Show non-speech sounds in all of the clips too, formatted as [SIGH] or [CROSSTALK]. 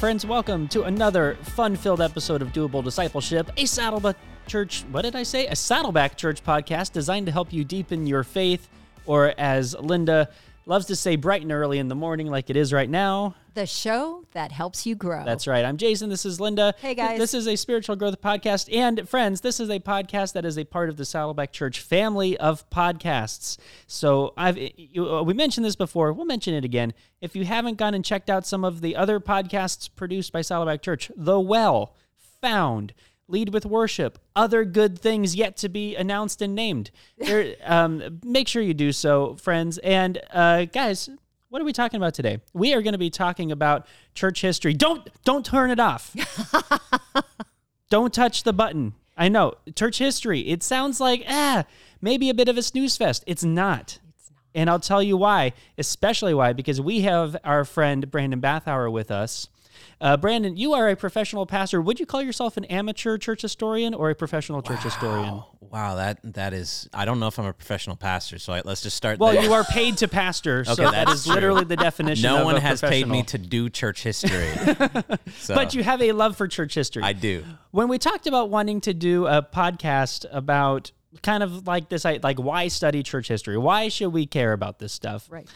friends. Welcome to another fun filled episode of Doable Discipleship, a Saddleback Church, what did I say? A Saddleback Church podcast designed to help you deepen your faith, or as Linda loves to say, bright and early in the morning, like it is right now. The show that helps you grow. That's right. I'm Jason. This is Linda. Hey, guys. This is a spiritual growth podcast. And friends, this is a podcast that is a part of the Saddleback Church family of podcasts. So I've you, uh, we mentioned this before. We'll mention it again. If you haven't gone and checked out some of the other podcasts produced by Saddleback Church, The Well, Found, Lead with Worship, other good things yet to be announced and named. [LAUGHS] There, um, make sure you do so, friends. And uh, guys, what are we talking about today? We are going to be talking about church history. Don't don't turn it off. [LAUGHS] don't touch the button. I know church history. It sounds like ah maybe a bit of a snooze fest. It's not. It's not. And I'll tell you why. Especially why because we have our friend Brandon Bathauer with us. Uh, Brandon, you are a professional pastor. Would you call yourself an amateur church historian or a professional church historian? Wow, that that is. I don't know if I'm a professional pastor, so I, let's just start. Well, there. you are [LAUGHS] paid to pastor, so Okay, that that's true. literally the definition. No of one a has paid me to do church history. [LAUGHS] So, But you have a love for church history. I do. When we talked about wanting to do a podcast about kind of like this, like why study church history? Why should we care about this stuff? right.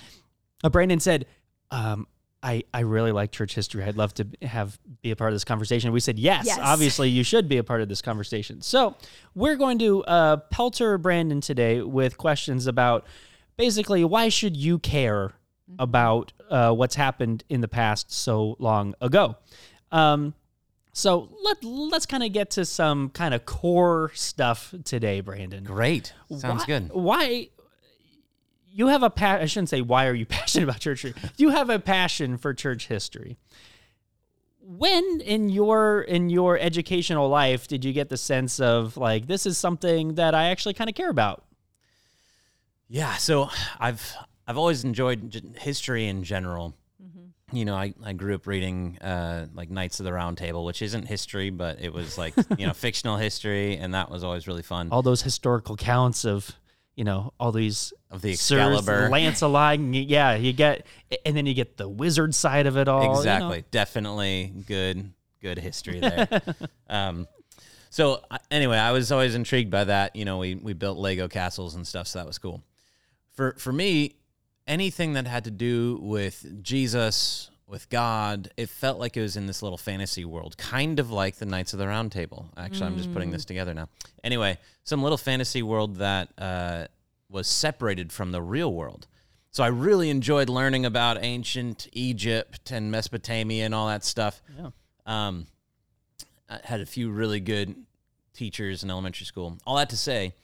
Uh, Brandon said, um, I, I really like church history. I'd love to have be a part of this conversation. We said, yes, Yes. obviously you should be a part of this conversation. So we're going to uh, pelter Brandon today with questions about basically why should you care about uh, what's happened in the past so long ago. Um, so let let's kind of get to some kind of core stuff today, Brandon. Great. Sounds Why- good. Why you have a pa- I shouldn't say why are you [LAUGHS] passionate about church history. You have a passion for church history. When in your in your educational life did you get the sense of like this is something that I actually kind of care about? Yeah. So I've I've always enjoyed history in general. You know, I, I grew up reading uh, like Knights of the Round Table, which isn't history, but it was like you know [LAUGHS] fictional history, and that was always really fun. All those historical counts of you know all these Of the Sirs, Excalibur. [LAUGHS] Lancelot, yeah, you get, and then you get the wizard side of it all. you know. exactly definitely good good history there [LAUGHS] um so anyway i was always intrigued by that you know we we built lego castles and stuff so that was cool for for me anything that had to do with jesus with god it felt like it was in this little fantasy world kind of like the knights of the round table actually i'm just putting this together now anyway some little fantasy world that uh, was separated from the real world so I really enjoyed learning about ancient Egypt and Mesopotamia and all that stuff. Yeah. Um, I had a few really good teachers in elementary school. All that to say,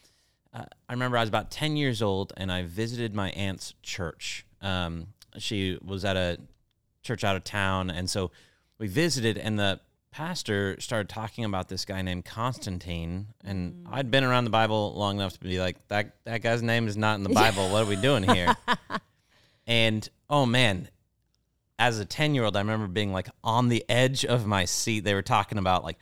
uh, I remember I was about 10 years old and I visited my aunt's church. Um, she was at a church out of town. And so we visited, and the pastor started talking about this guy named Constantine. And mm. I'd been around the Bible long enough to be like, that, that guy's name is not in the [LAUGHS] Bible. what are we doing here? [LAUGHS] and oh man, as a 10 year old, I remember being like on the edge of my seat. They were talking about like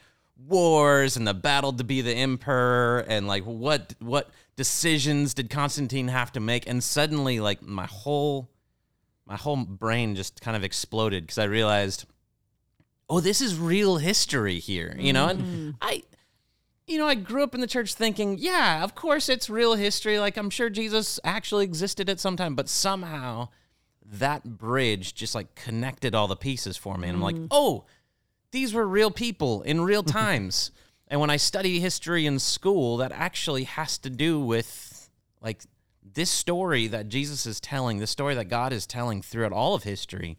wars and the battle to be the emperor and like what what decisions did Constantine have to make and suddenly like my whole my whole brain just kind of exploded because I realized oh this is real history here you know? And mm-hmm. I you know I grew up in the church thinking yeah of course it's real history like I'm sure Jesus actually existed at some time but somehow that bridge just like connected all the pieces for me. And I'm like mm. oh these were real people in real [LAUGHS] times. and when I study history in school, that actually has to do with like this story that Jesus is telling, the story that God is telling throughout all of history.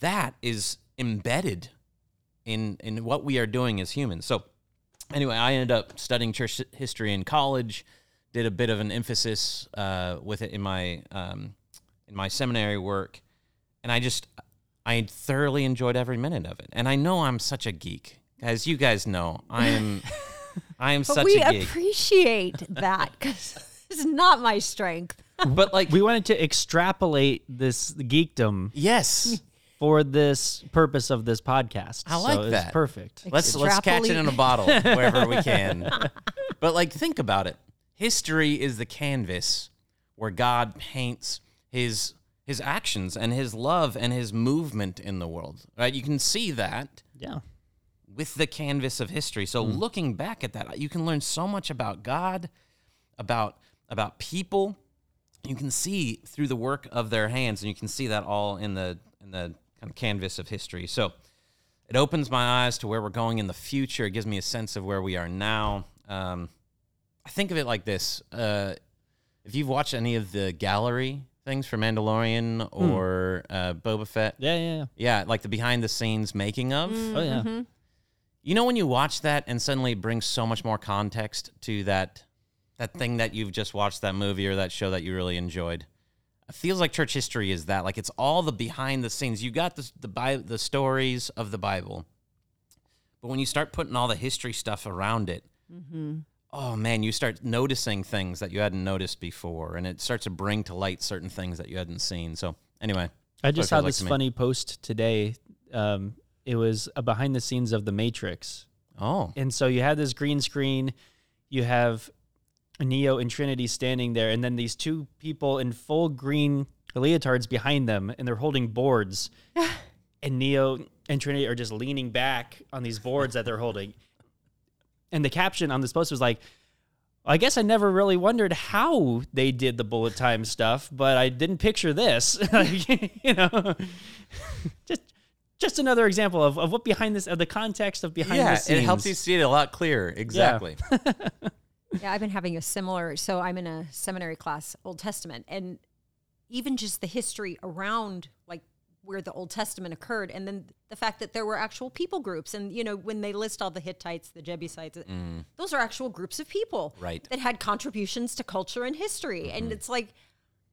That is embedded in in what we are doing as humans. So anyway, I ended up studying church history in college. Did a bit of an emphasis uh, with it in my um, in my seminary work, and I just I thoroughly enjoyed every minute of it. And I know I'm such a geek, as you guys know. I am [LAUGHS] I am such we a geek. appreciate that because [LAUGHS] [LAUGHS] it's not my strength. [LAUGHS] but like We wanted to extrapolate this geekdom yes, for this purpose of this podcast. I like so It's that. perfect. let's let's catch it in a bottle wherever we [LAUGHS] can. But like think about it. History is the canvas where God paints his his actions and his love and his movement in the world. Right? You can see that Yeah. with the canvas of history. So mm. looking back at that, you can learn so much about God, about about people. You can see through the work of their hands, and you can see that all in the in the kind of canvas of history. So it opens my eyes to where we're going in the future. It gives me a sense of where we are now. Um, I think of it like this: uh, if you've watched any of the gallery things for Mandalorian or uh, Boba Fett, Yeah, yeah, yeah. yeah, like the behind the scenes making of. Oh yeah. Mm-hmm. You know when you watch that and suddenly it brings so much more context to that that thing that you've just watched that movie or that show that you really enjoyed. It feels like church history is that like it's all the behind the scenes. You got the the Bi- the stories of the Bible, but when you start putting all the history stuff around it, oh man, you start noticing things that you hadn't noticed before, and it starts to bring to light certain things that you hadn't seen. So anyway, I just saw like this funny post today. Um, it was a behind the scenes of The Matrix. oh And so you have this green screen, you have Neo and Trinity standing there, and then these two people in full green leotards behind them, and they're holding boards. [LAUGHS] and Neo and Trinity are just leaning back on these boards that they're holding. And the caption on this post was like, I guess I never really wondered how they did the bullet time stuff, but I didn't picture this. [LAUGHS] Like, you know, [LAUGHS] just just another example of, of what behind this of the context of behind yeah, the scenes. it helps you see it a lot clearer. Exactly. Yeah, I've been having a similar. So I'm in a seminary class, Old Testament, and even just the history around like where the Old Testament occurred, and then the fact that there were actual people groups, and you know when they list all the Hittites, the Jebusites, mm. those are actual groups of people, Right. that had contributions to culture and history, and mm-hmm. it's like.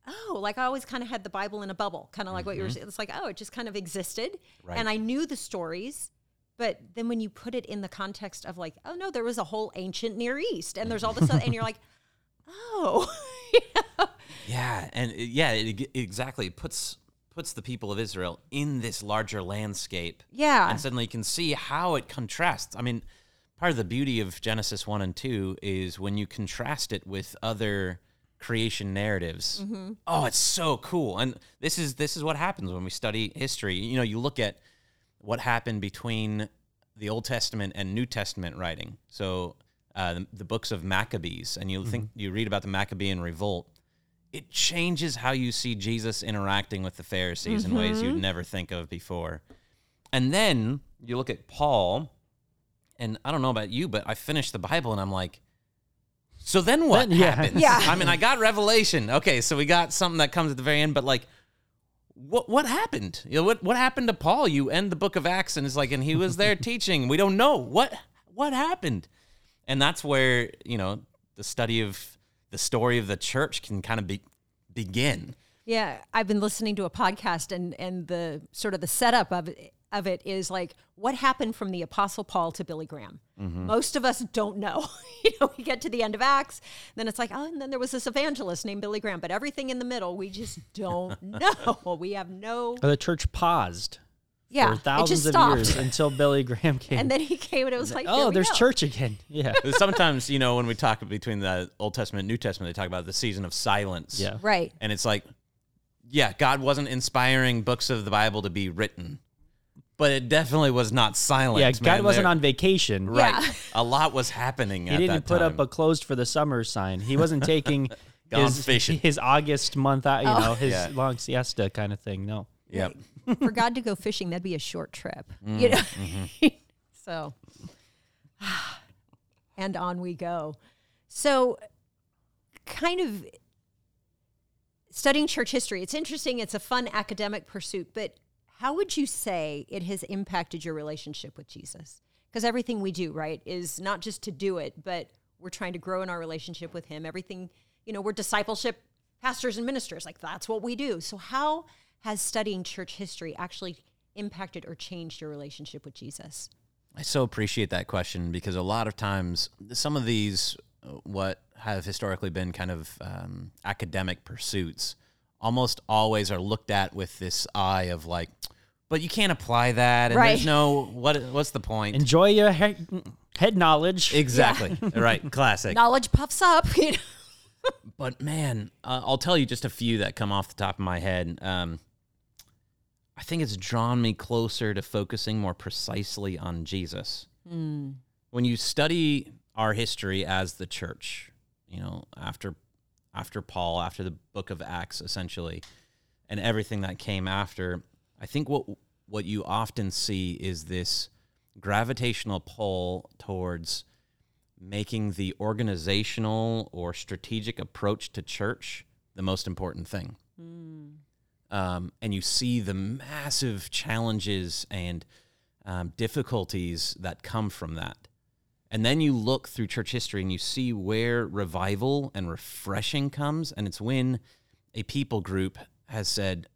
Oh, like I always kind of had the Bible in a bubble, kind of like what you were mm-hmm. saying. It's like, oh, it just kind of existed. Right. And I knew the stories, but then when you put it in the context of like, oh no, there was a whole ancient Near East, and there's all this, and you're like, [LAUGHS] oh, Yeah, [LAUGHS] yeah and it- yeah, it, it exactly puts puts the people of Israel in this larger landscape. Yeah. and suddenly you can see how it contrasts. I mean, part of the beauty of Genesis one and two is when you contrast it with other creation narratives. Mm-hmm. Oh, it's so cool. And this is this is what happens when we study history. You know, you look at what happened between the Old Testament and New Testament writing. So uh, the, the books of Maccabees, and you think you read about the Maccabean revolt. It changes how you see Jesus interacting with the Pharisees in ways you'd never think of before. And then you look at Paul, and I don't know about you, but I finished the Bible and I'm like, so then what Then- yeah. happens? [LAUGHS] Yeah. I mean, I got Revelation. Okay, so we got something that comes at the very end, but like, what what happened? You know, what what happened to Paul? You end the book of Acts and it's like, and he was there [LAUGHS] teaching. We don't know what what happened, and that's where you know the study of the story of the church can kind of be begin. yeah. I've been listening to a podcast, and and the sort of the setup of it, of it is like what happened from the Apostle Paul to Billy Graham. Mm-hmm. Most of us don't know. [LAUGHS] you know, we get to the end of Acts, then it's like, oh, and then there was this evangelist named Billy Graham, but everything in the middle, we just [LAUGHS] don't know. we have no. the church paused Yeah, for it thousands just of stopped. years [LAUGHS] until Billy Graham came. And then he came, and it was like, oh, we there's go. church again. Yeah. Sometimes you know when we talk between the Old Testament and New Testament, they talk about the season of silence. Yeah. Right. and it's like, yeah, God wasn't inspiring books of the Bible to be written, but it definitely was not silent. Yeah, God man. wasn't There- on vacation. right. Yeah. A lot was happening. He at didn't that put up a closed for the summer sign. He wasn't taking [LAUGHS] his, fishing. his August month out, you know, his Yeah. long siesta kind of thing. No. Yep. For God to go fishing, that'd be a short trip. Mm, You know. mm-hmm. [LAUGHS] so, and on we go. So, kind of studying church history. It's interesting. It's a fun academic pursuit, but how would you say it has impacted your relationship with Jesus? Because everything we do, right, is not just to do it, but we're trying to grow in our relationship with Him. Everything, you know, we're discipleship pastors and ministers. Like that's what we do. So, how has studying church history actually impacted or changed your relationship with Jesus? I so appreciate that question because a lot of times some of these, uh, what have historically been kind of um, academic pursuits, almost always are looked at with this eye of like, but you can't apply that, and there's no what. What's the point? Enjoy your he- head knowledge. [LAUGHS] exactly right. Classic. Knowledge puffs up. [LAUGHS] You know? but man, uh, I'll tell you just a few that come off the top of my head. Um, I think it's drawn me closer to focusing more precisely on Jesus. Mm. When you study our history as the church, you know, after after Paul, after the book of Acts, essentially, and everything that came after, I think what what you often see is this gravitational pull towards making the organizational or strategic approach to church the most important thing. Mm. Um, and you see the massive challenges and um, difficulties that come from that. And then you look through church history and you see where revival and refreshing comes. And it's when a people group has said,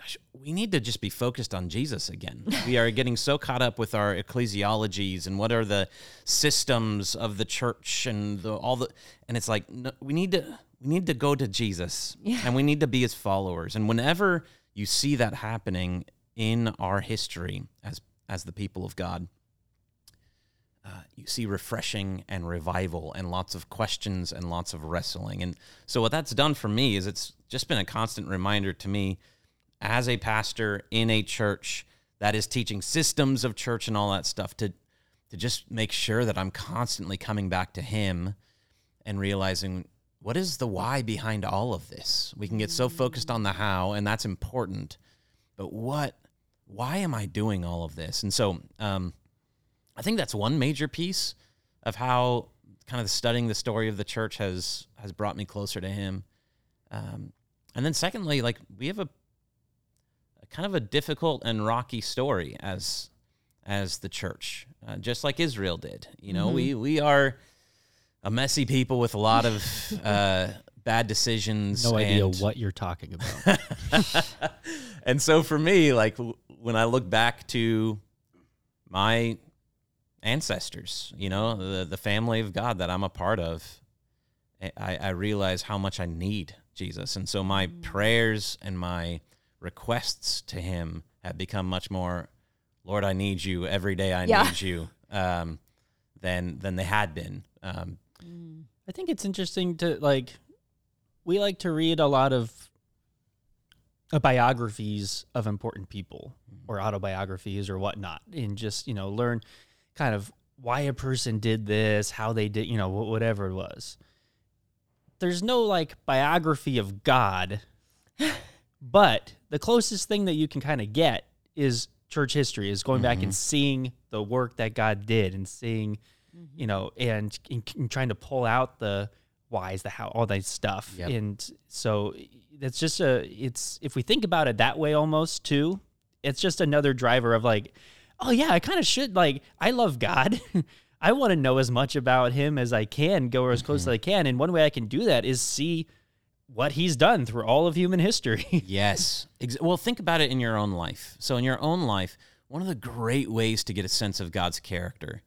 Gosh, we need to just be focused on Jesus again. [LAUGHS] we are getting so caught up with our ecclesiologies and what are the systems of the church and the, all the, and it's like, no, we need to, we need to go to Jesus Yeah. and we need to be his followers. And whenever you see that happening in our history as as the people of God, uh, you see refreshing and revival and lots of questions and lots of wrestling. And so what that's done for me is it's just been a constant reminder to me as a pastor in a church that is teaching systems of church and all that stuff to to just make sure that I'm constantly coming back to him and realizing what is the why behind all of this? We can get so focused on the how, and that's important. But what, why am I doing all of this? And so um, I think that's one major piece of how kind of studying the story of the church has has brought me closer to him. Um, and then secondly, like we have a, kind of a difficult and rocky story as as the church, uh, just like Israel did. You know, we we are a messy people with a lot of [LAUGHS] uh, bad decisions. No idea and- what you're talking about. [LAUGHS] and so for me, like w- when I look back to my ancestors, you know, the the family of God that I'm a part of, I, I realize how much I need Jesus, and so my prayers and my requests to Him have become much more, Lord, I need you every day. I Yeah. need you, um, than than they had been. Um, I think it's interesting to like we like to read a lot of uh, biographies of important people or autobiographies or whatnot and just you know learn kind of why a person did this how they did you know whatever it was there's no like biography of god [LAUGHS] but the closest thing that you can kind of get is church history is going back and mm-hmm. seeing the work that god did and seeing mm-hmm. you know, and, and, and trying to pull out the whys, the how, all that stuff. Yep. And so that's just a, it's, if we think about it that way almost too, it's just another driver of like, oh yeah, I kind of should, like, I love God. [LAUGHS] I want to know as much about him as I can, go as close as mm-hmm. I can. And one way I can do that is see what he's done through all of human history. [LAUGHS] Yes. Well, think about it in your own life. So, in your own life, one of the great ways to get a sense of God's character,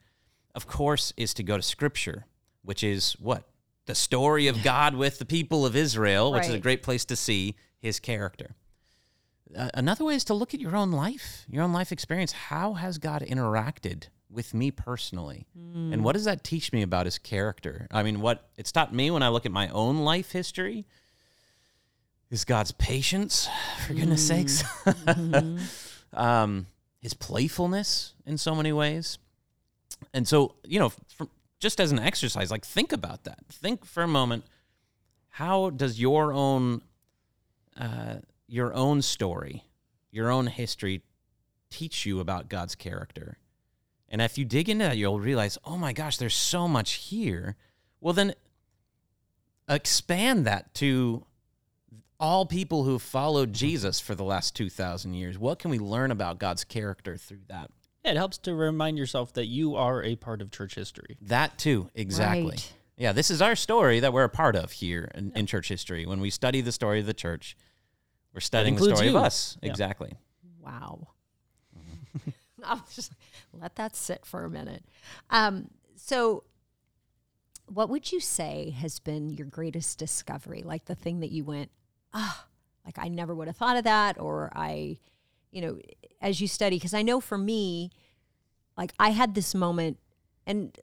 of course, is to go to Scripture, which is what? The story of God with the people of Israel, which is a great place to see his character. Uh, another way is to look at your own life, your own life experience. How has God interacted with me personally? And what does that teach me about his character? I mean, what it's taught me when I look at my own life history is God's patience, for goodness sakes. [LAUGHS] um, his playfulness in so many ways. And so, you know, from, just as an exercise, like think about that. Think for a moment. How does your own, uh, your own story, your own history, teach you about God's character? And if you dig into that, you'll realize, oh my gosh, there's so much here. Well, then expand that to all people who followed Jesus for the last 2,000 years. What can we learn about God's character through that? it helps to remind yourself that you are a part of church history. That too, exactly. Right. Yeah, this is our story that we're a part of here in, in church history. When we study the story of the church, we're studying the story you. of us. Yeah. Exactly. Wow. [LAUGHS] I'll just let that sit for a minute. Um, so, what would you say has been your greatest discovery? Like the thing that you went, ah, like I never would have thought of that, or I, you know, as you study, because I know for me, like I had this moment, and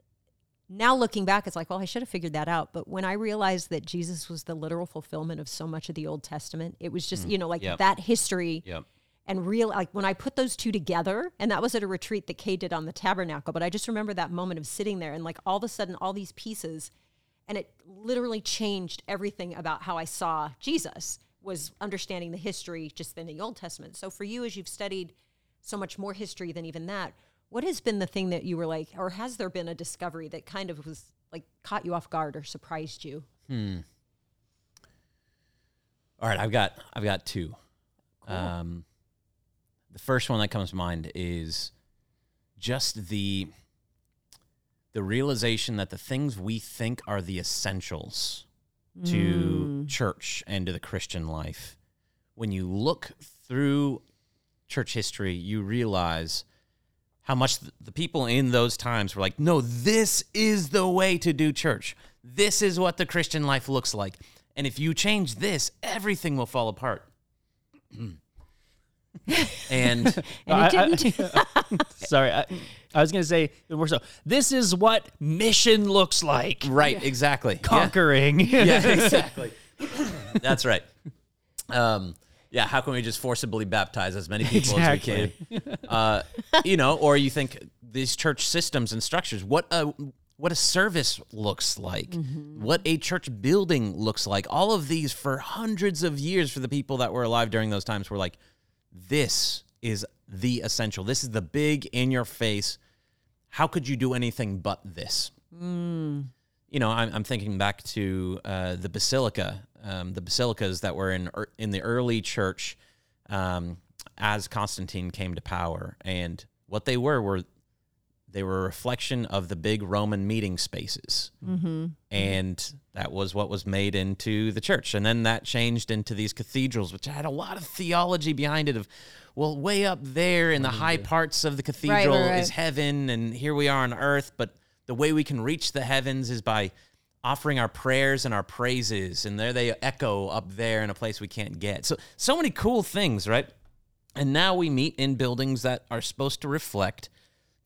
now looking back, it's like, well, I should have figured that out. But when I realized that Jesus was the literal fulfillment of so much of the Old Testament, it was just, you know, like Yep. that history Yep. and real like when I put those two together, and that was at a retreat that Kay did on the tabernacle. But I just remember that moment of sitting there and like all of a sudden all these pieces, and it literally changed everything about how I saw Jesus was understanding the history just in the Old Testament. So for you, as you've studied so much more history than even that, what has been the thing that you were like, or has there been a discovery that kind of was like caught you off guard or surprised you? Hmm. All right, I've got I've got two. Um, the first one that comes to mind is just the the realization that the things we think are the essentials to mm. church and to the Christian life, when you look through church history, you realize how much the people in those times were like, no, this is the way to do church. This is what the Christian life looks like. And if you change this, everything will fall apart. [CLEARS THROAT] and [LAUGHS] And it I- didn't. [LAUGHS] Sorry, I, I was going to say more so. This is what mission looks like. right, exactly. Conquering. yeah, [LAUGHS] exactly. That's right. Um, yeah, how can we just forcibly baptize as many people Exactly. as we can? Uh, you know, or you think these church systems and structures, what a what a service looks like, what a church building looks like. All of these for hundreds of years for the people that were alive during those times were like, this is the essential. This is the big in your face. How could you do anything but this? you know, I'm, I'm thinking back to uh, the basilica, um, the basilicas that were in in the early church um, as Constantine came to power, and what they were were they were a reflection of the big Roman meeting spaces, mm-hmm. and that was what was made into the church, and then that changed into these cathedrals, which had a lot of theology behind it. Of well, way up there in the oh, high parts of the cathedral right, is right. heaven, and here we are on earth, but the way we can reach the heavens is by offering our prayers and our praises. And there they echo up there in a place we can't get. So so many cool things right? And now we meet in buildings that are supposed to reflect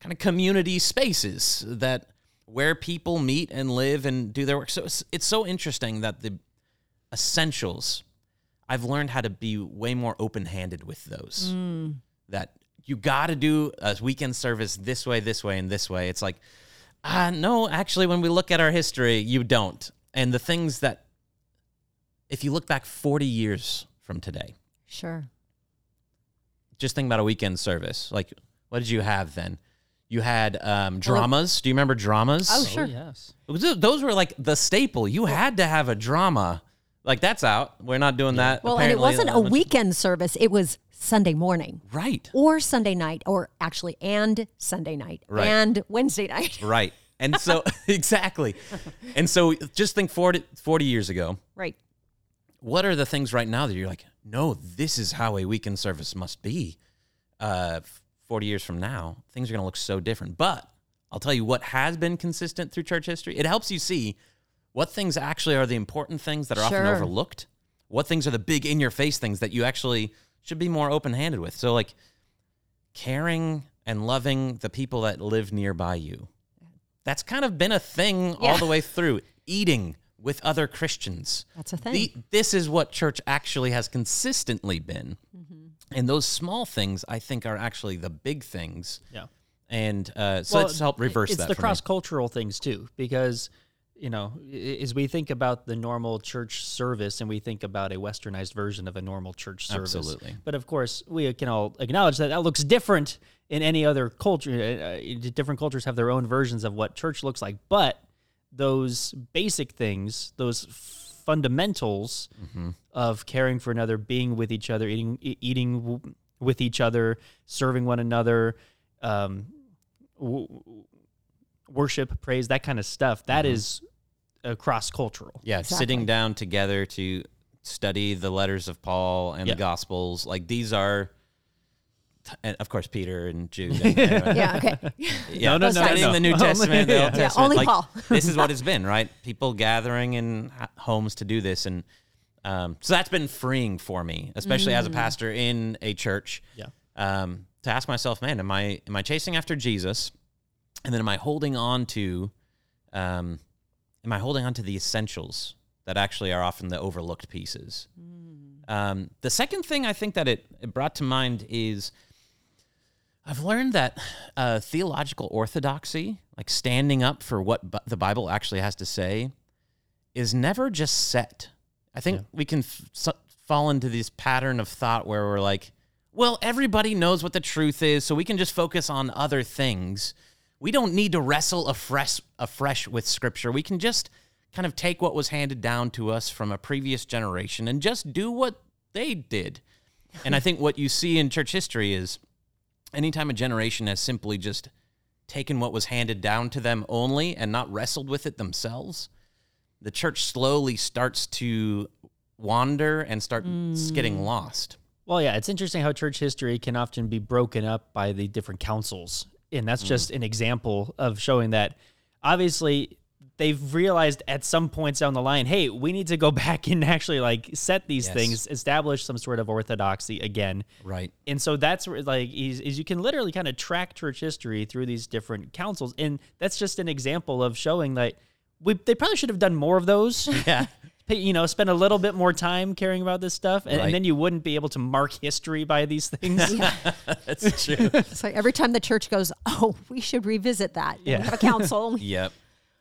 kind of community spaces that where people meet and live and do their work so it's, it's so interesting that the essentials i've learned how to be way more open-handed with those that you got to do a weekend service this way, this way, and this way. It's like, uh, no, actually, when we look at our history, you don't. And the things that, if you look back 40 years from today, sure. just think about a weekend service. Like, what did you have then? You had um, dramas. Do you remember dramas? Oh, Oh, sure. yes. Those- Those were like the staple. You had to have a drama. Like, that's out. We're not doing that. Well, and it apparently. wasn't a weekend service, it was Sunday morning Right. or Sunday night, or actually, and Sunday night Right. and Wednesday night. [LAUGHS] Right. And so, [LAUGHS] exactly. And so, just think 40, 40 years ago, right. what are the things right now that you're like, no, this is how a weekend service must be? Uh, 40 years from now, things are going to look so different. But I'll tell you what has been consistent through church history. It helps you see what things actually are the important things that are often overlooked, what things are the big in your face things that you actually should be more open handed with. So, like, caring and loving the people that live nearby you. That's kind of been a thing all the way through. Eating with other Christians. That's a thing. The, this is what church actually has consistently been. Mm-hmm. And those small things, I think, are actually the big things. Yeah. And uh, so Well, let's help reverse it's that. the cross cultural things too, because you know, as we think about the normal church service and we think about a westernized version of a normal church service. Absolutely. But of course, we can all acknowledge that that looks different in any other culture. Uh, uh, different cultures have their own versions of what church looks like, but those basic things, those fundamentals Mm-hmm. of caring for another, being with each other, eating e- eating w- with each other, serving one another, um, w- worship, praise, that kind of stuff. That is uh, cross cultural. Yeah, Exactly. sitting down together to study the letters of Paul and Yeah. the Gospels. Like these are, and of course, Peter and Jude. And, [LAUGHS] anyway. Yeah. Okay. [LAUGHS] Yeah, No, no, no, studying no. the New Only- Testament, the yeah. Old Yeah, Testament. only like, Paul. [LAUGHS] this is what it's been, right? People gathering in homes to do this, and um, so that's been freeing for me, especially as a pastor in a church. Yeah. Um, to ask myself, man, am I am I chasing after Jesus, and then am I holding on to um, am I holding on to the essentials that actually are often the overlooked pieces? Um, the second thing I think that it, it brought to mind is I've learned that uh, theological orthodoxy, like standing up for what bu- the Bible actually has to say, is never just set. I think we can f- s- fall into this pattern of thought where we're like, well, everybody knows what the truth is, so we can just focus on other things. We don't need to wrestle afresh, afresh with Scripture. We can just kind of take what was handed down to us from a previous generation and just do what they did. And I think what you see in church history is anytime a generation has simply just taken what was handed down to them only and not wrestled with it themselves, the church slowly starts to wander and starts getting mm. lost. Well, yeah, it's interesting how church history can often be broken up by the different councils. And that's mm. just an example of showing that obviously they've realized at some points down the line, hey, we need to go [LAUGHS] back and actually like set these Yes. things, establish some sort of orthodoxy again. Right. And so that's where like is, is you can literally kind of track church history through these different councils. And that's just an example of showing that we they probably should have done more of those. [LAUGHS] Yeah. [LAUGHS] You know, spend a little bit more time caring about this stuff, and, Right. and then you wouldn't be able to mark history by these things. That's true. It's like every time the church goes, oh, we should revisit that. Yeah. We have a council. Yep.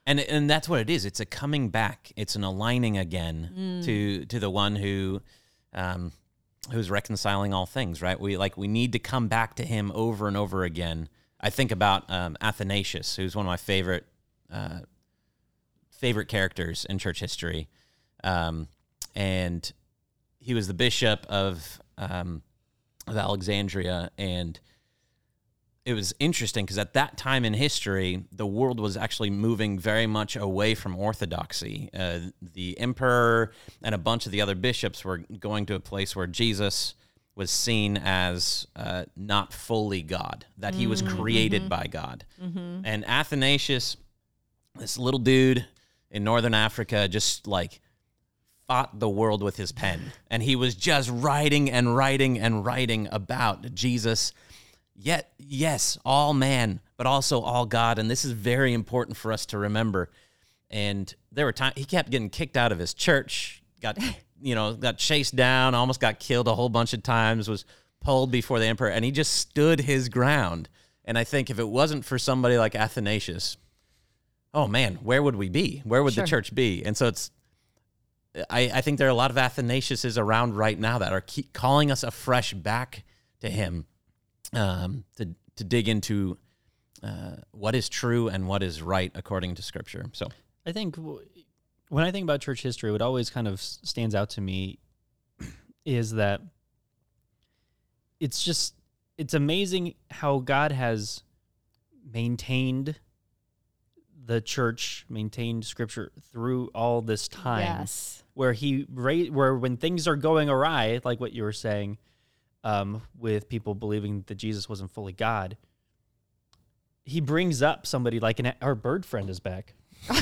And and that's what it is. It's a coming back. It's an aligning again to to the one who um who's reconciling all things, right? We like we need to come back to him over and over again. I think about um, Athanasius, who's one of my favorite uh, favorite characters in church history, um, and he was the bishop of um, of Alexandria, and it was interesting because at that time in history, the world was actually moving very much away from orthodoxy. Uh, the emperor and a bunch of the other bishops were going to a place where Jesus was seen as uh, not fully God, that he was created by God. And Athanasius, this little dude in northern Africa, just like fought the world with his pen. And he was just writing and writing and writing about Jesus. Yet, yes, all man, but also all God. And this is very important for us to remember. And there were times he kept getting kicked out of his church, got, [LAUGHS] you know, got chased down, almost got killed a whole bunch of times, was pulled before the emperor, and he just stood his ground. And I think if it wasn't for somebody like Athanasius, oh man, where would we be? Where would Sure. the church be? And so it's I, I think there are a lot of Athanasiuses around right now that are keep calling us afresh back to him um, to to dig into uh, what is true and what is right according to Scripture. So I think w- when I think about church history, what always kind of stands out to me [CLEARS THROAT] is that it's just it's amazing how God has maintained the church, maintained Scripture through all this time. Yes. where he ra- where when things are going awry, like what you were saying, um, with people believing that Jesus wasn't fully God, he brings up somebody like an our bird friend is back. [LAUGHS]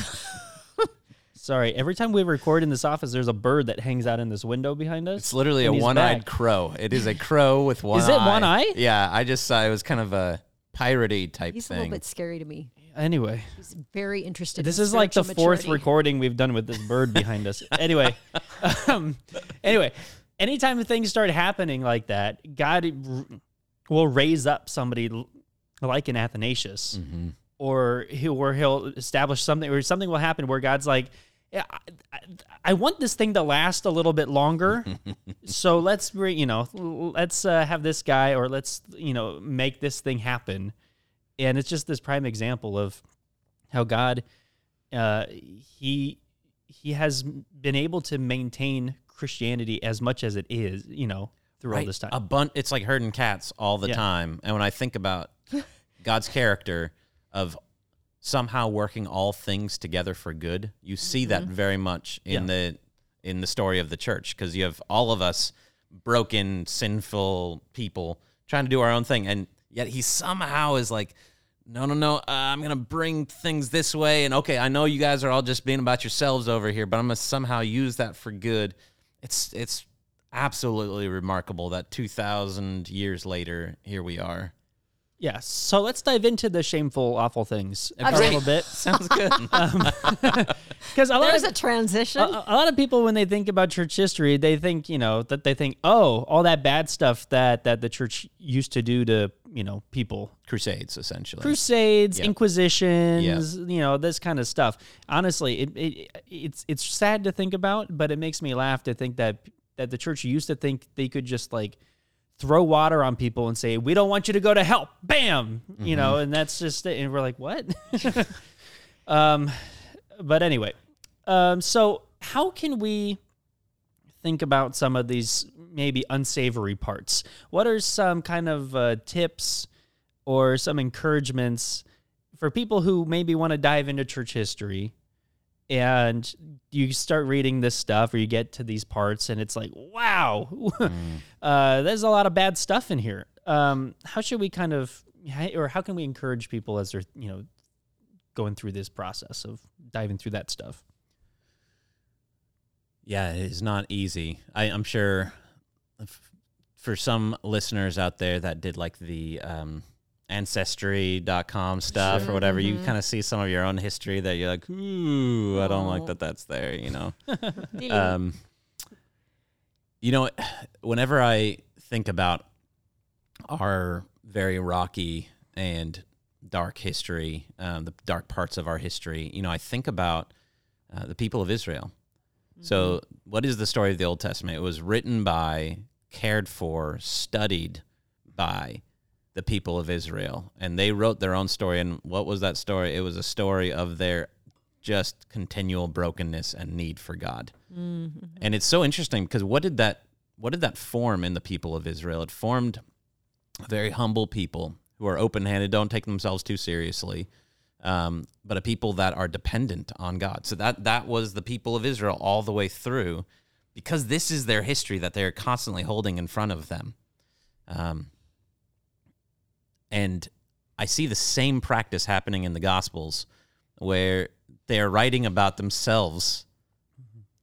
Sorry, every time we record in this office, there's a bird that hangs out in this window behind us. it's literally a one-eyed back. crow. It is a crow with [LAUGHS] one. Is it one eye? Yeah, I just saw it was kind of a piratey type He's a little bit scary to me. Anyway, He's very interested. this in is like the spiritual fourth recording we've done with this bird behind us. Anyway, [LAUGHS] um, anyway, anytime things start happening like that, God will raise up somebody like an Athanasius, Mm-hmm. or he'll or he'll establish something, or something will happen where God's like. Yeah, I, I, I want this thing to last a little bit longer, [LAUGHS] so let's you know let's uh, have this guy or let's you know make this thing happen, and it's just this prime example of how God, uh, he he has been able to maintain Christianity as much as it is, you know, through all this time. A bun- it's like herding cats all the Yeah. time. And when I think about [LAUGHS] God's character of somehow working all things together for good, you see that very much in the in the story of the church because you have all of us broken, sinful people trying to do our own thing, and yet He somehow is like. No, no, no. Uh, I'm gonna bring things this way, and okay, I know you guys are all just being about yourselves over here, but I'm gonna somehow use that for good. It's it's absolutely remarkable that 2,000 years later, here we are. Yeah. So let's dive into the shameful, awful things a Okay. little bit. [LAUGHS] Sounds good. Um, [LAUGHS] because a lot There's of a transition. a, a lot of people when they think about church history they think you know that they think oh all that bad stuff that that the church used to do to you know people Crusades, essentially. crusades Yeah. inquisitions you know this kind of stuff. Honestly it, it it's it's sad to think about but it makes me laugh to think that that the church used to think they could just like throw water on people and say we don't want you to go to hell. Bam! You know and that's just it. And we're like what? [LAUGHS] Um but anyway um so how can we think about some of these maybe unsavory parts. What are some kind of uh, tips or some encouragements for people who maybe want to dive into church history and you start reading this stuff or you get to these parts and it's like wow. [LAUGHS] Uh, there's a lot of bad stuff in here. Um, how should we kind of or how can we encourage people as they're you know going through this process of diving through that stuff Yeah, it is not easy. I, I'm sure f- for some listeners out there that did like the um, ancestry.com stuff or whatever, you kind of see some of your own history that you're like, ooh, I don't like that that's there, you know? [LAUGHS] um, you know, whenever I think about our very rocky and dark history, um, the dark parts of our history, you know, I think about uh, the people of Israel. So, what is the story of the Old Testament? It was written by, cared for, studied by the people of Israel, and they wrote their own story. And what was that story? It was a story of their just continual brokenness and need for God. Mm-hmm. And it's so interesting because what did that what did that form in the people of Israel? It formed very humble people who are open handed, don't take themselves too seriously, um, but a people that are dependent on God. So that that was the people of Israel all the way through, because this is their history that they are constantly holding in front of them. Um, and I see the same practice happening in the Gospels, where they are writing about themselves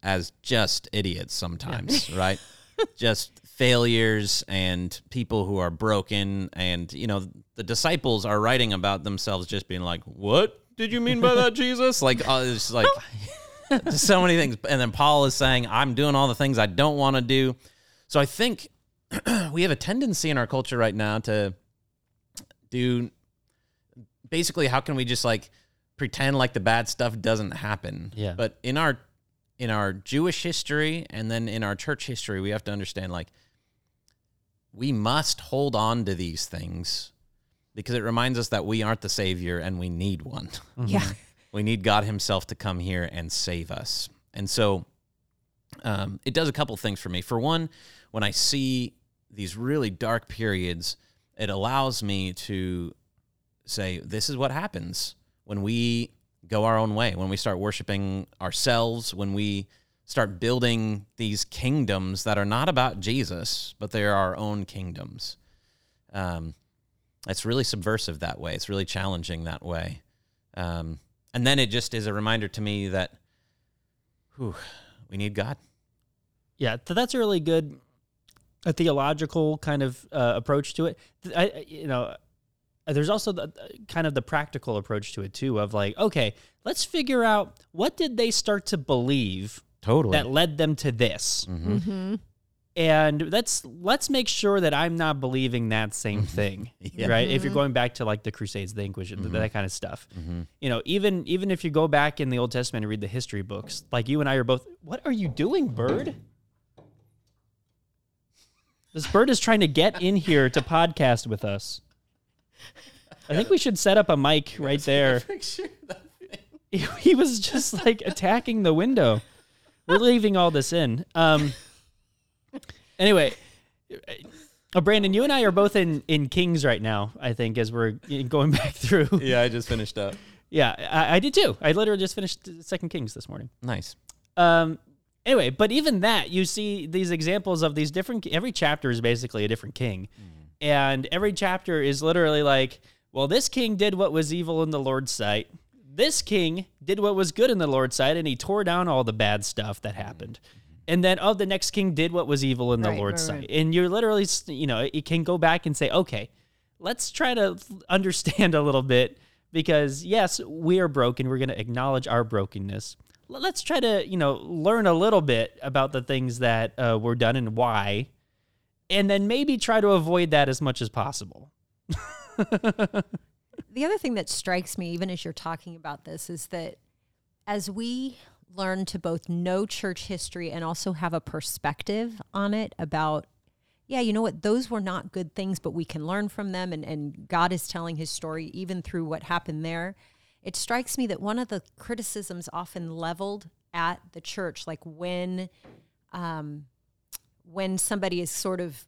as just idiots sometimes, [LAUGHS] right? just failures and people who are broken. And you know the disciples are writing about themselves just being like what did you mean by that jesus? [LAUGHS] Like uh, it's like [LAUGHS] so many things. And then paul is saying i'm doing all the things i don't want to do. So i think [CLEARS THROAT] we have a tendency in our culture right now to do basically how can we just like pretend like the bad stuff doesn't happen. Yeah. but in our in our jewish history and then in our church history we have to understand like we must hold on to these things because it reminds us that we aren't the savior and we need one yeah. [LAUGHS] we need God Himself to come here and save us. And so um, it does a couple things for me. For one, when I see these really dark periods, it allows me to say, this is what happens when we go our own way, when we start worshiping ourselves, when we start building these kingdoms that are not about Jesus, but they are our own kingdoms. Um, it's really subversive that way. It's really challenging that way. Um, and then it just is a reminder to me that, whew, we need God. Yeah, th- that's a really good, a theological kind of uh, approach to it. I, I- you know, uh, there's also the, uh, kind of the practical approach to it too, of like, okay, let's figure out what did they start to believe Totally. that led them to this, hmm hmm and let's let's make sure that I'm not believing that same thing, [LAUGHS] Yeah. right? If you're going back to like the Crusades, the Inquisition, th- that kind of stuff, you know, even even if you go back in the Old Testament and read the history books, like you and I are both. What are you doing, bird? This bird is trying to get in here to podcast with us. I think we should set up a mic right [LAUGHS] there. He, [LAUGHS] he was just like attacking the window. We're leaving all this in. Um. Anyway, oh, Brandon, you and I are both in in Kings right now. I think as we're going back through. Yeah, I just finished up. Yeah, I, I did too. I literally just finished Second Kings this morning. Nice. Um, anyway, but even that, you see these examples of these different. Every chapter is basically a different king, and every chapter is literally like, well, this king did what was evil in the Lord's sight. This king did what was good in the Lord's sight, and he tore down all the bad stuff that happened. And then, oh, the next king did what was evil in the Right, Lord's right, right. sight. And you're literally, you know, you can go back and say, okay, let's try to understand [LAUGHS] a little bit because yes, we are broken. We're going to acknowledge our brokenness. Let's try to, you know, learn a little bit about the things that uh, were done and why, and then maybe try to avoid that as much as possible. [LAUGHS] the other thing that strikes me, even as you're talking about this, is that as we learn to both know church history and also have a perspective on it about, yeah, you know what, those were not good things, but we can learn from them, and, and God is telling his story even through what happened there. It strikes me that one of the criticisms often leveled at the church, like when, um, when somebody is sort of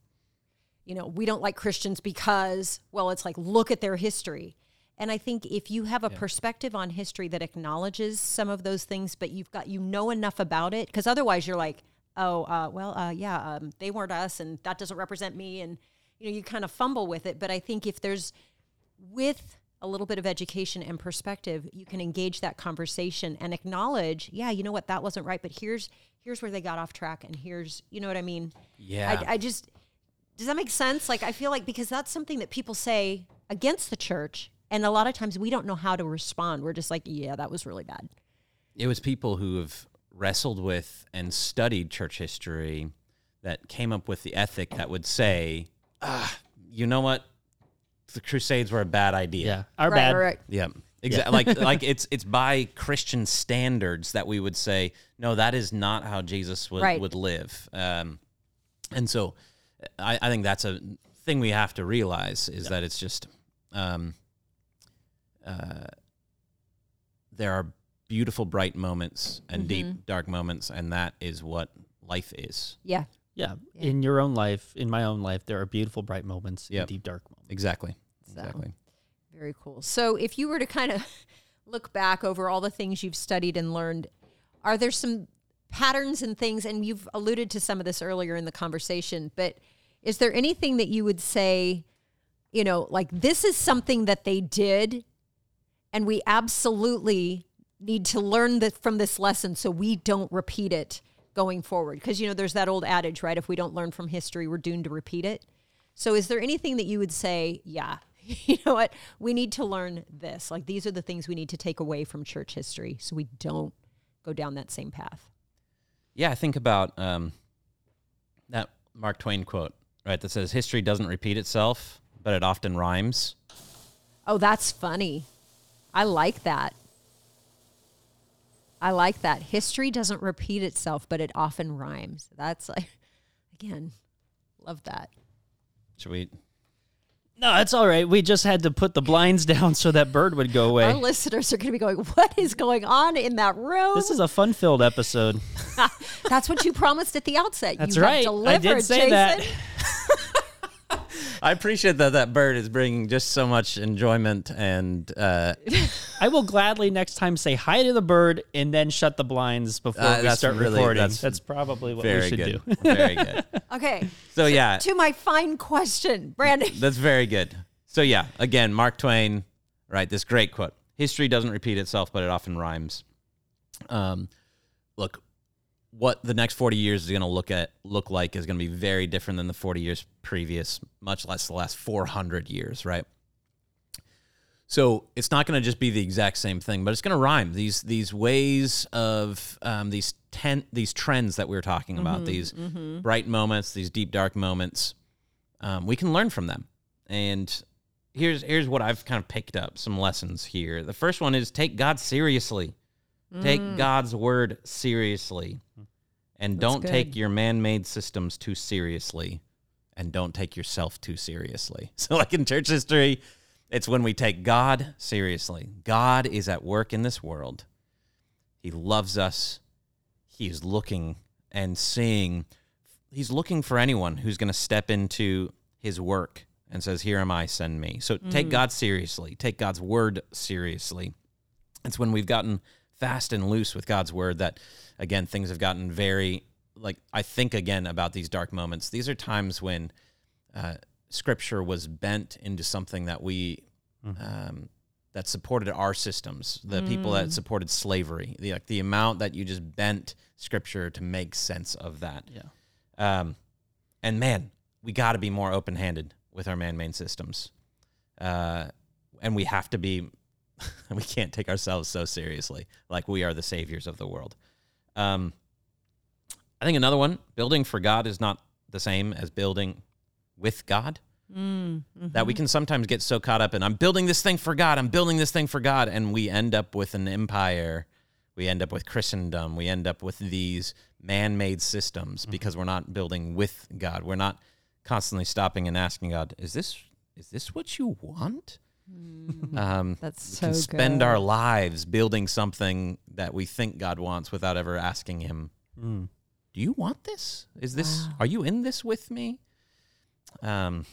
you know, we don't like Christians because, well, it's like, look at their history. And I think if you have a perspective on history that acknowledges some of those things, but you've got, you know enough about it, because otherwise you're like, oh, uh, well, uh, yeah, um, they weren't us and that doesn't represent me. And, you know, you kind of fumble with it. But I think if there's, with a little bit of education and perspective, you can engage that conversation and acknowledge, yeah, you know what, that wasn't right, but here's, here's where they got off track. And here's, you know what I mean? Yeah. I, I just, does that make sense? Like, I feel like because that's something that people say against the church. And a lot of times we don't know how to respond. We're just like, yeah, that was really bad. it was people who have wrestled with and studied church history that came up with the ethic that would say, ah, you know what? The Crusades were a bad idea. Yeah, our right, bad. right, right. Yeah. Exactly. like [LAUGHS] like it's it's by Christian standards that we would say, no, that is not how Jesus would, Right. would live. Um, and so I, I think that's a thing we have to realize is that it's just um, uh, there are beautiful bright moments and Mm-hmm. deep dark moments, and that is what life is. Yeah. Yeah. Yeah. In your own life, in my own life, there are beautiful, bright moments Yep. and deep, dark moments. Exactly. So. Exactly. Very cool. So, if you were to kind of [LAUGHS] look back over all the things you've studied and learned, are there some patterns and things? And you've alluded to some of this earlier in the conversation, but is there anything that you would say, you know, like this is something that they did, and we absolutely need to learn that from this lesson so we don't repeat it going forward? Because, you know, there's that old adage, right? If we don't learn from history, we're doomed to repeat it. So, is there anything that you would say, yeah, [LAUGHS] you know what? We need to learn this. Like, these are the things we need to take away from church history so we don't go down that same path. Yeah, I think about um, that Mark Twain quote, right? That says, "History doesn't repeat itself, but it often rhymes." Oh, that's funny. I like that. I like that. History doesn't repeat itself, but it often rhymes. That's like, [LAUGHS] again, love that. Should we? No, it's all right. We just had to put the blinds down so that bird would go away. Our listeners are going to be going, What is going on in that room? This is a fun-filled episode. [LAUGHS] That's what you promised at the outset. That's you have right. I Delivered, did say Jason. that. [LAUGHS] I appreciate that that bird is bringing just so much enjoyment and uh, I will gladly next time say hi to the bird and then shut the blinds before Uh, we start really- recording. that's That's, probably what we should good. do. very good. [LAUGHS] Okay. So yeah, To my fine question, Brandon. that's very good. So yeah, again, Mark Twain, right? This great quote: "History doesn't repeat itself, but it often rhymes." Um, look, what the next forty years is going to look at look like is going to be very different than the forty years previous, much less the last four hundred years, right? So it's not going to just be the exact same thing, but it's going to rhyme. These these ways of um, these ten these trends that we were talking about, these bright moments, these deep dark moments, um, we can learn from them. And here's here's what I've kind of picked up some lessons here. The first one is take God seriously. Take God's word seriously. And don't take your man-made systems too seriously and don't take yourself too seriously. [LAUGHS] So like in church history, it's when we take God seriously. God is at work in this world. He loves us. He is looking and seeing. He's looking for anyone who's going to step into his work and says, Here am I, send me. So take mm. God seriously. Take God's word seriously. It's when we've gotten fast and loose with God's word that, again, things have gotten very, like, I think again about these dark moments. These are times when uh, scripture was bent into something that we, um, that supported our systems, the people that supported slavery, the, like, the amount that you just bent scripture to make sense of that. Yeah. Um, and man, we got to be more open handed with our man made systems. uh, and we have to be. [LAUGHS] we can't take ourselves so seriously, like we are the saviors of the world. Um, I think another one: building for God is not the same as building with God. Mm, That we can sometimes get so caught up in I'm building this thing for God, I'm building this thing for God, and we end up with an empire. We end up with Christendom. We end up with these man-made systems because we're not building with God. We're not constantly stopping and asking God, "Is this is this what you want?" Um, That's we so can spend good. our lives building something that we think God wants without ever asking Him, Mm. "Do you want this? Is this? Wow. Are you in this with me?" Um,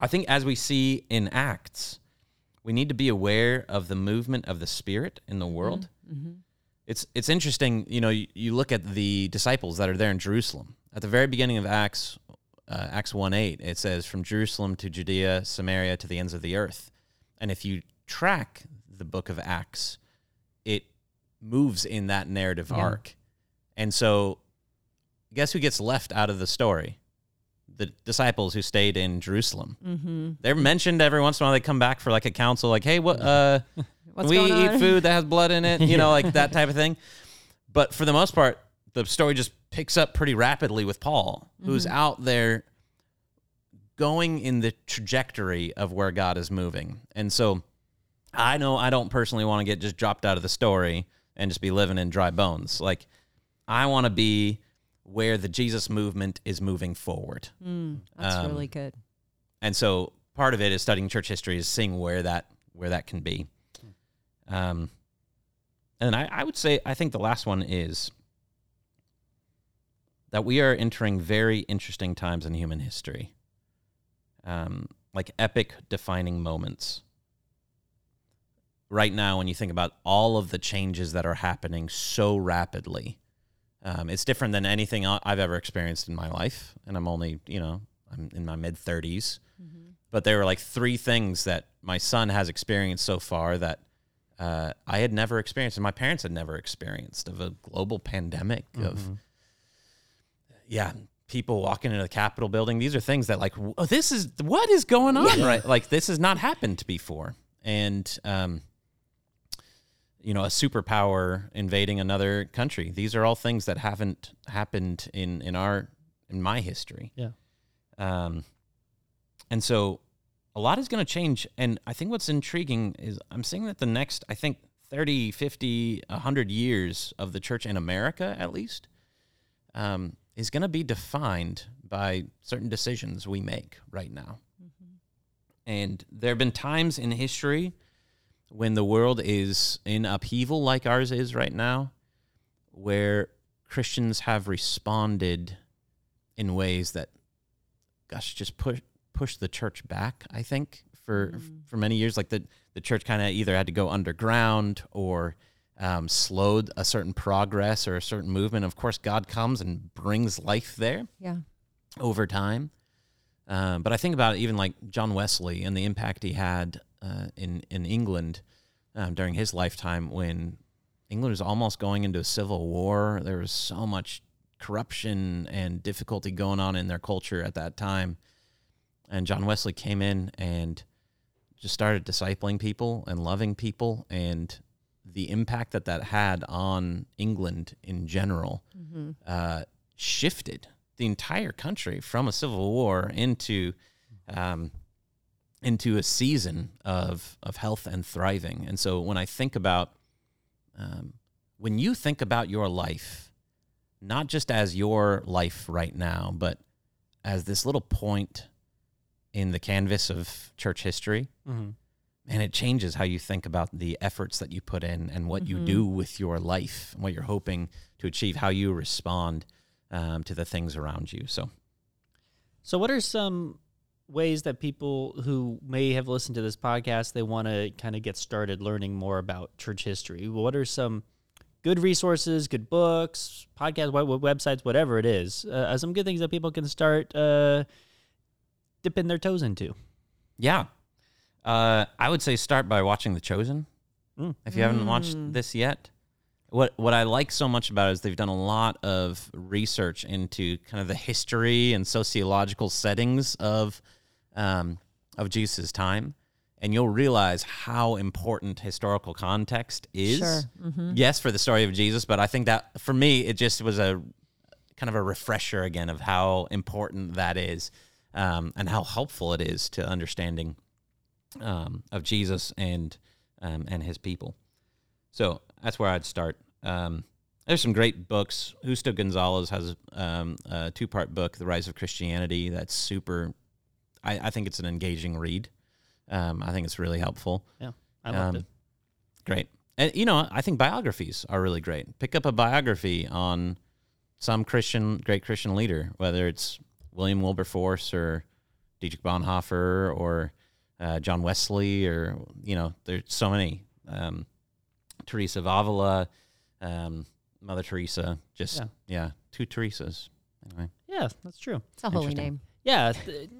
I think as we see in Acts, we need to be aware of the movement of the Spirit in the world. Mm-hmm. It's it's interesting, you know. You, you look at the disciples that are there in Jerusalem at the very beginning of Acts, uh, Acts one eight. It says, "From Jerusalem to Judea, Samaria to the ends of the earth." And if you track the book of Acts, it moves in that narrative arc. And so, guess who gets left out of the story? The disciples who stayed in Jerusalem. Mm-hmm. They're mentioned every once in a while. They come back for like a council, like, "Hey, what? Uh, [LAUGHS] What's we eat food that has blood in it, [LAUGHS] you know, like that type of thing. But for the most part, the story just picks up pretty rapidly with Paul, who's Mm-hmm. out there going in the trajectory of where God is moving. And so I know I don't personally want to get just dropped out of the story and just be living in dry bones. Like I want to be where the Jesus movement is moving forward. Mm, that's Um, really good. and so part of it is studying church history is seeing where that where that can be um and I, I would say i think the last one is that we are entering very interesting times in human history. Um like epic defining moments. Right now when you think about all of the changes that are happening so rapidly um, it's different than anything i've ever experienced in my life. And i'm only you know i'm in my mid 30s but there were like three things that my son has experienced so far that uh, I had never experienced, and my parents had never experienced of a global pandemic of, yeah, people walking into the Capitol building. These are things that like, oh, this is what is going on, right? Like this has not happened before, and um, you know, a superpower invading another country. These are all things that haven't happened in in our in my history. Yeah. Um, and so a lot is going to change. And I think what's intriguing is I'm seeing that the next, I think, 30, 50, 100 years of the church in America, at least, um, is going to be defined by certain decisions we make right now. Mm-hmm. And there have been times in history when the world is in upheaval, like ours is right now, where Christians have responded in ways that, gosh, just push push the church back. I think for mm-hmm. for many years, like the the church kind of either had to go underground or um, slowed a certain progress or a certain movement. Of course, God comes and brings life there Yeah. over time. Um, but I think about even like John Wesley and the impact he had uh, in in England um, during his lifetime when England was almost going into a civil war. There was so much corruption and difficulty going on in their culture at that time. And John Wesley came in and just started discipling people and loving people and the impact that that had on England in general uh, shifted the entire country from a civil war into um, into a season of of health and thriving. And so when I think about um, when you think about your life, not just as your life right now, but as this little point in the canvas of church history, Mhm. And it changes how you think about the efforts that you put in and what you do with your life and what you're hoping to achieve, how you respond um, to the things around you. So, So, what are some ways that people who may have listened to this podcast they want to kind of get started learning more about church history? What are some good resources, good books, podcasts, web- web- websites, whatever it is? Uh, some good things that people can start uh, dipping their toes into. yeah, uh, I would say start by watching The Chosen. Mm. If you haven't watched this yet, what what I like so much about it is they've done a lot of research into kind of the history and sociological settings of um, of Jesus' time, and you'll realize how important historical context is. Sure. Mm-hmm. Yes, for the story of Jesus, but I think that for me, it just was a kind of a refresher again of how important that is um, and how helpful it is to understanding um, of Jesus and um, and his people. So that's where I'd start. Um, there's some great books. Justo Gonzalez has um, a two part book, The Rise of Christianity. That's super. I, I think it's an engaging read. Um, I think it's really helpful. Yeah, I loved Um, it. Great. And, you know, I think biographies are really great. Pick up a biography on some Christian, great Christian leader, whether it's William Wilberforce or Dietrich Bonhoeffer or uh, John Wesley or, you know, there's so many. Um, Teresa of Avila, um, Mother Teresa, just, Yeah. yeah. two Teresas. Anyway. Yeah, that's true. It's a holy name. Yeah. th-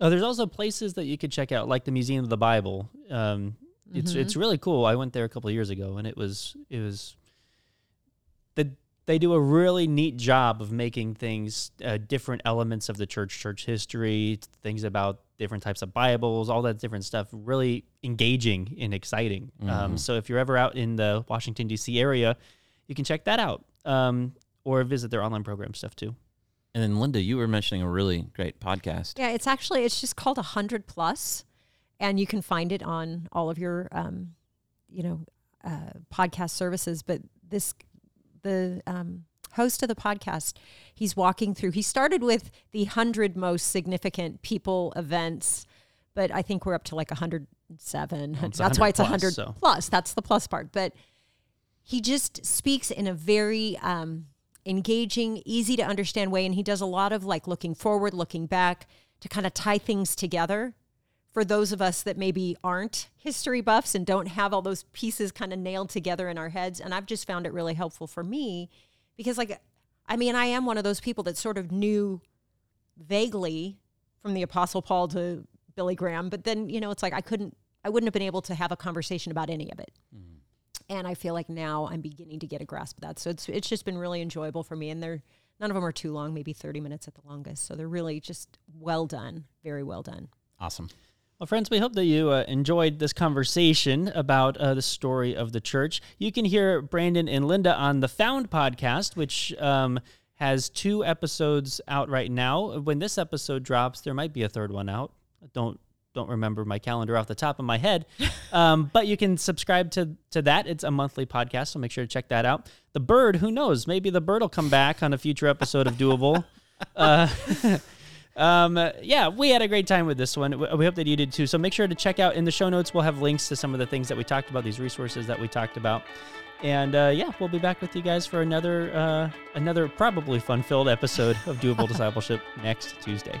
oh, there's also places that you could check out, like the Museum of the Bible. Um, it's Mhm. it's really cool. I went there a couple of years ago, and it was it was the they do a really neat job of making things uh, different elements of the church, church history, things about different types of Bibles, all that different stuff, really engaging and exciting. Um, Mhm. so if you're ever out in the Washington D.C. area, you can check that out, um, or visit their online program stuff too. And then, Linda, you were mentioning a really great podcast. Yeah, it's actually it's just called a hundred plus, and you can find it on all of your um, you know uh, podcast services. But this the um, host of the podcast, he's walking through. He started with the hundred most significant people events, but I think we're up to like hundred seven. Well, it's That's why it's 100 hundred plus, so. plus. That's the plus part, but he just speaks in a very um, engaging, easy to understand way. And he does a lot of like looking forward, looking back to kind of tie things together for those of us that maybe aren't history buffs and don't have all those pieces kind of nailed together in our heads. And I've just found it really helpful for me because, like, I mean, I am one of those people that sort of knew vaguely from the Apostle Paul to Billy Graham, but then, you know, it's like I couldn't, I wouldn't have been able to have a conversation about any of it mm-hmm. and I feel like now I'm beginning to get a grasp of that. So it's it's just been really enjoyable for me, and they're none of them are too long, maybe 30 minutes at the longest. So they're really just well done, very well done. Awesome. Well, friends, we hope that you uh, enjoyed this conversation about uh, the story of the church. You can hear Brandon and Linda on the Found podcast, which um, has two episodes out right now. When this episode drops, there might be a third one out. Don't don't remember my calendar off the top of my head, [LAUGHS] um, but you can subscribe to to that. It's a monthly podcast, so make sure to check that out. The bird, who knows? Maybe the bird will come back on a future episode of Doable. [LAUGHS] Uh, [LAUGHS] um, yeah, we had a great time with this one. We we hope that you did too. So make sure to check out in the show notes. We'll have links to some of the things that we talked about, these resources that we talked about. And uh, yeah, we'll be back with you guys for another uh, another probably fun filled episode of Doable [LAUGHS] Discipleship next Tuesday.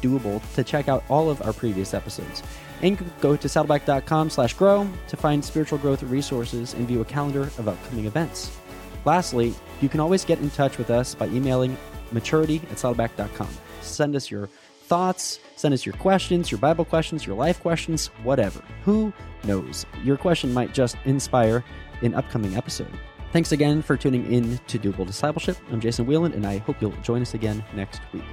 doable to check out all of our previous episodes. And go to saddleback.com slash grow to find spiritual growth resources and view a calendar of upcoming events. Lastly, you can always get in touch with us by emailing maturity at saddleback.com. Send us your thoughts, send us your questions, your Bible questions, your life questions, whatever. Who knows? Your question might just inspire an upcoming episode. Thanks again for tuning in to Doable Discipleship. I'm Jason Whelan, and I hope you'll join us again next week.